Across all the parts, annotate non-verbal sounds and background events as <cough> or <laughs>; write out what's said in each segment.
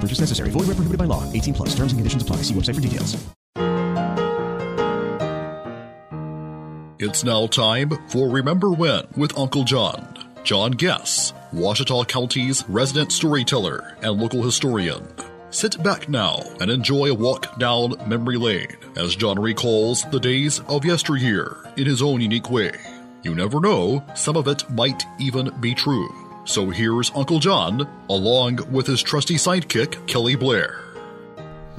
Purchase necessary. Void where prohibited by law. 18 plus. Terms and conditions apply. See website for details. It's now time for Remember When with Uncle John. John Guess, Ouachita County's resident storyteller and local historian. Sit back now and enjoy a walk down memory lane as John recalls the days of yesteryear in his own unique way. You never know, some of it might even be true. So here's Uncle John, along with his trusty sidekick, Kelly Blair.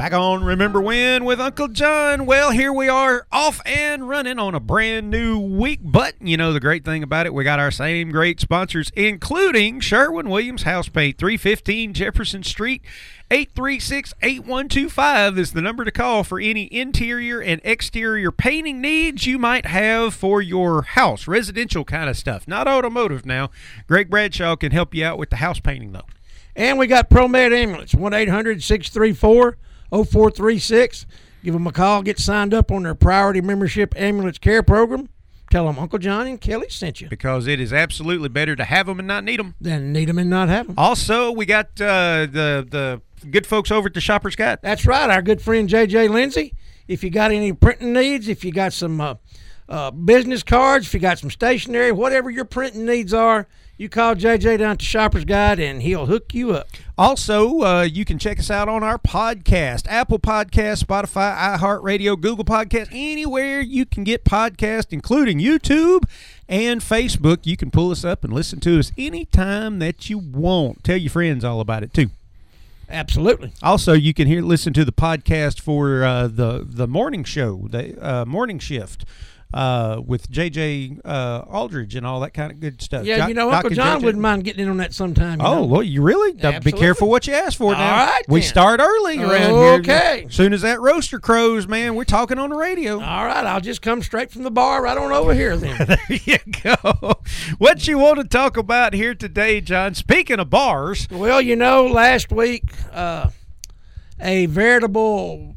Back on Remember When with Uncle John. Well, here we are off and running on a brand new week. But you know the great thing about it, we got our same great sponsors, including Sherwin Williams House Paint, 315 Jefferson Street. 836-8125 is the number to call for any interior and exterior painting needs you might have for your house. Residential kind of stuff, not automotive now. Greg Bradshaw can help you out with the house painting though. And we got ProMed Ambulance, 1 800 634 0436. Give them a call, get signed up on their priority membership ambulance care program. Tell them Uncle John and Kelly sent you. Because it is absolutely better to have them and not need them. Than need them and not have them. Also, we got uh, the the good folks over at the Shoppers Guide. That's right, our good friend JJ Lindsay. If you got any printing needs, if you got some uh, uh, business cards, if you got some stationery, whatever your printing needs are, you call JJ down to Shoppers Guide and he'll hook you up. Also, uh, you can check us out on our podcast Apple Podcast, Spotify, iHeartRadio, Google Podcast, anywhere you can get podcasts, including YouTube and Facebook. You can pull us up and listen to us anytime that you want. Tell your friends all about it, too. Absolutely. Also, you can hear listen to the podcast for uh, the the morning show, the uh, morning shift uh, with JJ uh, Aldridge and all that kind of good stuff. Yeah, Doc- you know, Uncle John wouldn't mind getting in on that sometime. You Oh, know? well, you really? Be careful what you ask for All now. right, we then. start early around here. Okay. As soon as that roaster crows, man, we're talking on the radio. All right, I'll just come straight from the bar right on over here then. <laughs> there you go. What you want to talk about here today, John? Speaking of bars, well, you know, last week, uh, a veritable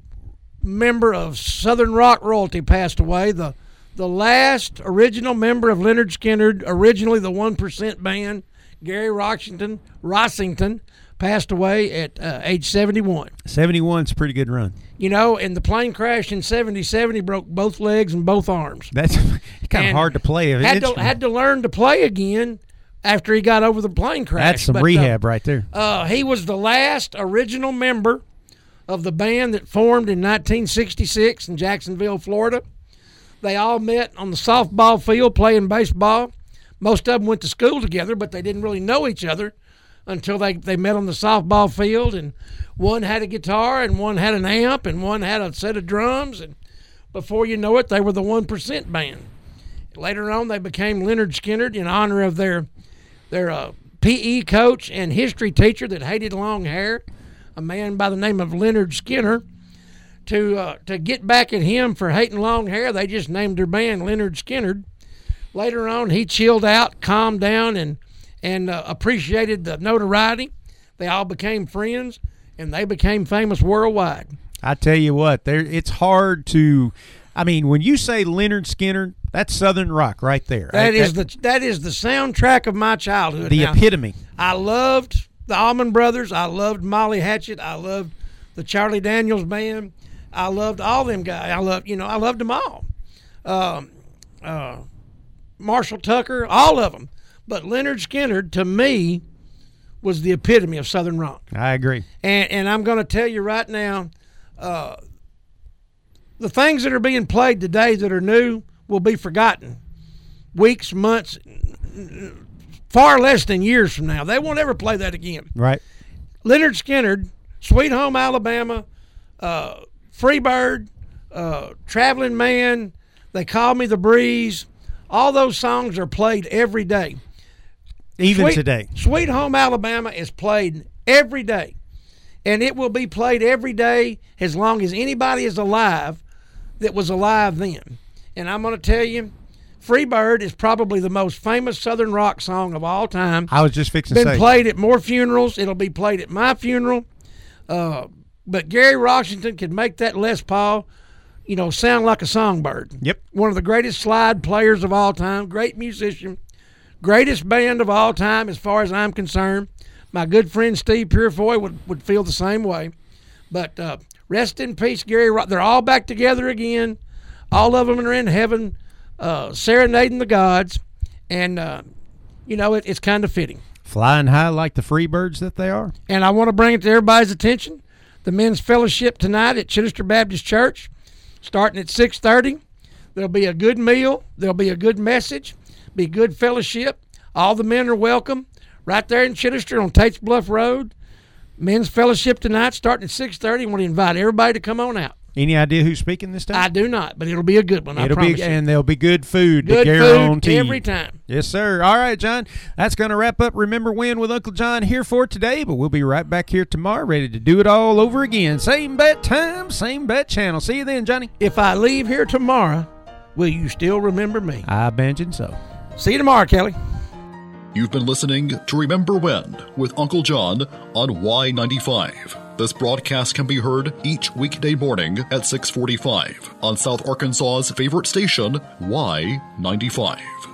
member of Southern rock royalty passed away. The the last original member of Lynyrd Skynyrd, originally the One Percent Band, Gary Rossington, Rossington, passed away at uh, age 71. 71's a pretty good run. You know, and the plane crash in 77, he broke both legs and both arms. That's <laughs> kind of hard to play. Had to, had to learn to play again after he got over the plane crash. That's some But, uh, rehab right there. Uh, he was the last original member of the band that formed in 1966 in Jacksonville, Florida. They all met on the softball field playing baseball. Most of them went to school together, but they didn't really know each other until they, they met on the softball field. And one had a guitar, and one had an amp, and one had a set of drums. And before you know it, they were the 1% band. Later on, they became Lynyrd Skynyrd in honor of their their uh, PE coach and history teacher that hated long hair, a man by the name of Leonard Skinner. To uh, to get back at him for hating long hair, they just named their band Lynyrd Skynyrd. Later on, he chilled out, calmed down, and and uh, appreciated the notoriety. They all became friends, and they became famous worldwide. I tell you what, there it's hard to. I mean, when you say Lynyrd Skynyrd, that's Southern rock right there. That I- is the that is the soundtrack of my childhood. the Now, epitome. I loved the Allman Brothers. I loved Molly Hatchet. I loved the Charlie Daniels Band. I loved all them guys. I loved, you know, I loved them all. Um, uh, Marshall Tucker, all of them. But Lynyrd Skynyrd, to me, was the epitome of Southern rock. I agree. And and I'm going to tell you right now, uh, the things that are being played today that are new will be forgotten weeks, months, far less than years from now. They won't ever play that again. Right. Lynyrd Skynyrd, Sweet Home Alabama, uh, Freebird, uh, Traveling Man, They Call Me the Breeze. All those songs are played every day. Even Sweet, today. Sweet Home Alabama is played every day. And it will be played every day as long as anybody is alive that was alive then. And I'm going to tell you, Freebird is probably the most famous Southern rock song of all time. I was just fixing to say, Been played at more funerals. It'll be played at my funeral. Uh, but Gary Rossington could make that Les Paul, you know, sound like a songbird. Yep. One of the greatest slide players of all time, great musician, greatest band of all time as far as I'm concerned. My good friend Steve Purefoy would, would feel the same way. But uh, rest in peace, Gary. Ro- They're all back together again. All of them are in heaven, uh, serenading the gods. And, uh, you know, it, it's kind of fitting. Flying high like the free birds that they are. And I want to bring it to everybody's attention. The men's fellowship tonight at Chidester Baptist Church, starting at 6:30. There'll be a good meal. There'll be a good message. Be good fellowship. All the men are welcome. Right there in Chidester on Tates Bluff Road. Men's fellowship tonight, starting at 6:30. I want to invite everybody to come on out. Any idea who's speaking this time? I do not, but it'll be a good one. I It'll promise be you. and there'll be good food Good to food every time. Yes, sir. All right, John. That's going to wrap up. Remember when with Uncle John here for today, but we'll be right back here tomorrow, ready to do it all over again. Same bet time, same bet channel. See you then, Johnny. If I leave here tomorrow, will you still remember me? I imagine so. See you tomorrow, Kelly. You've been listening to Remember When with Uncle John on Y95. This broadcast can be heard each weekday morning at 645 on South Arkansas's favorite station, Y95.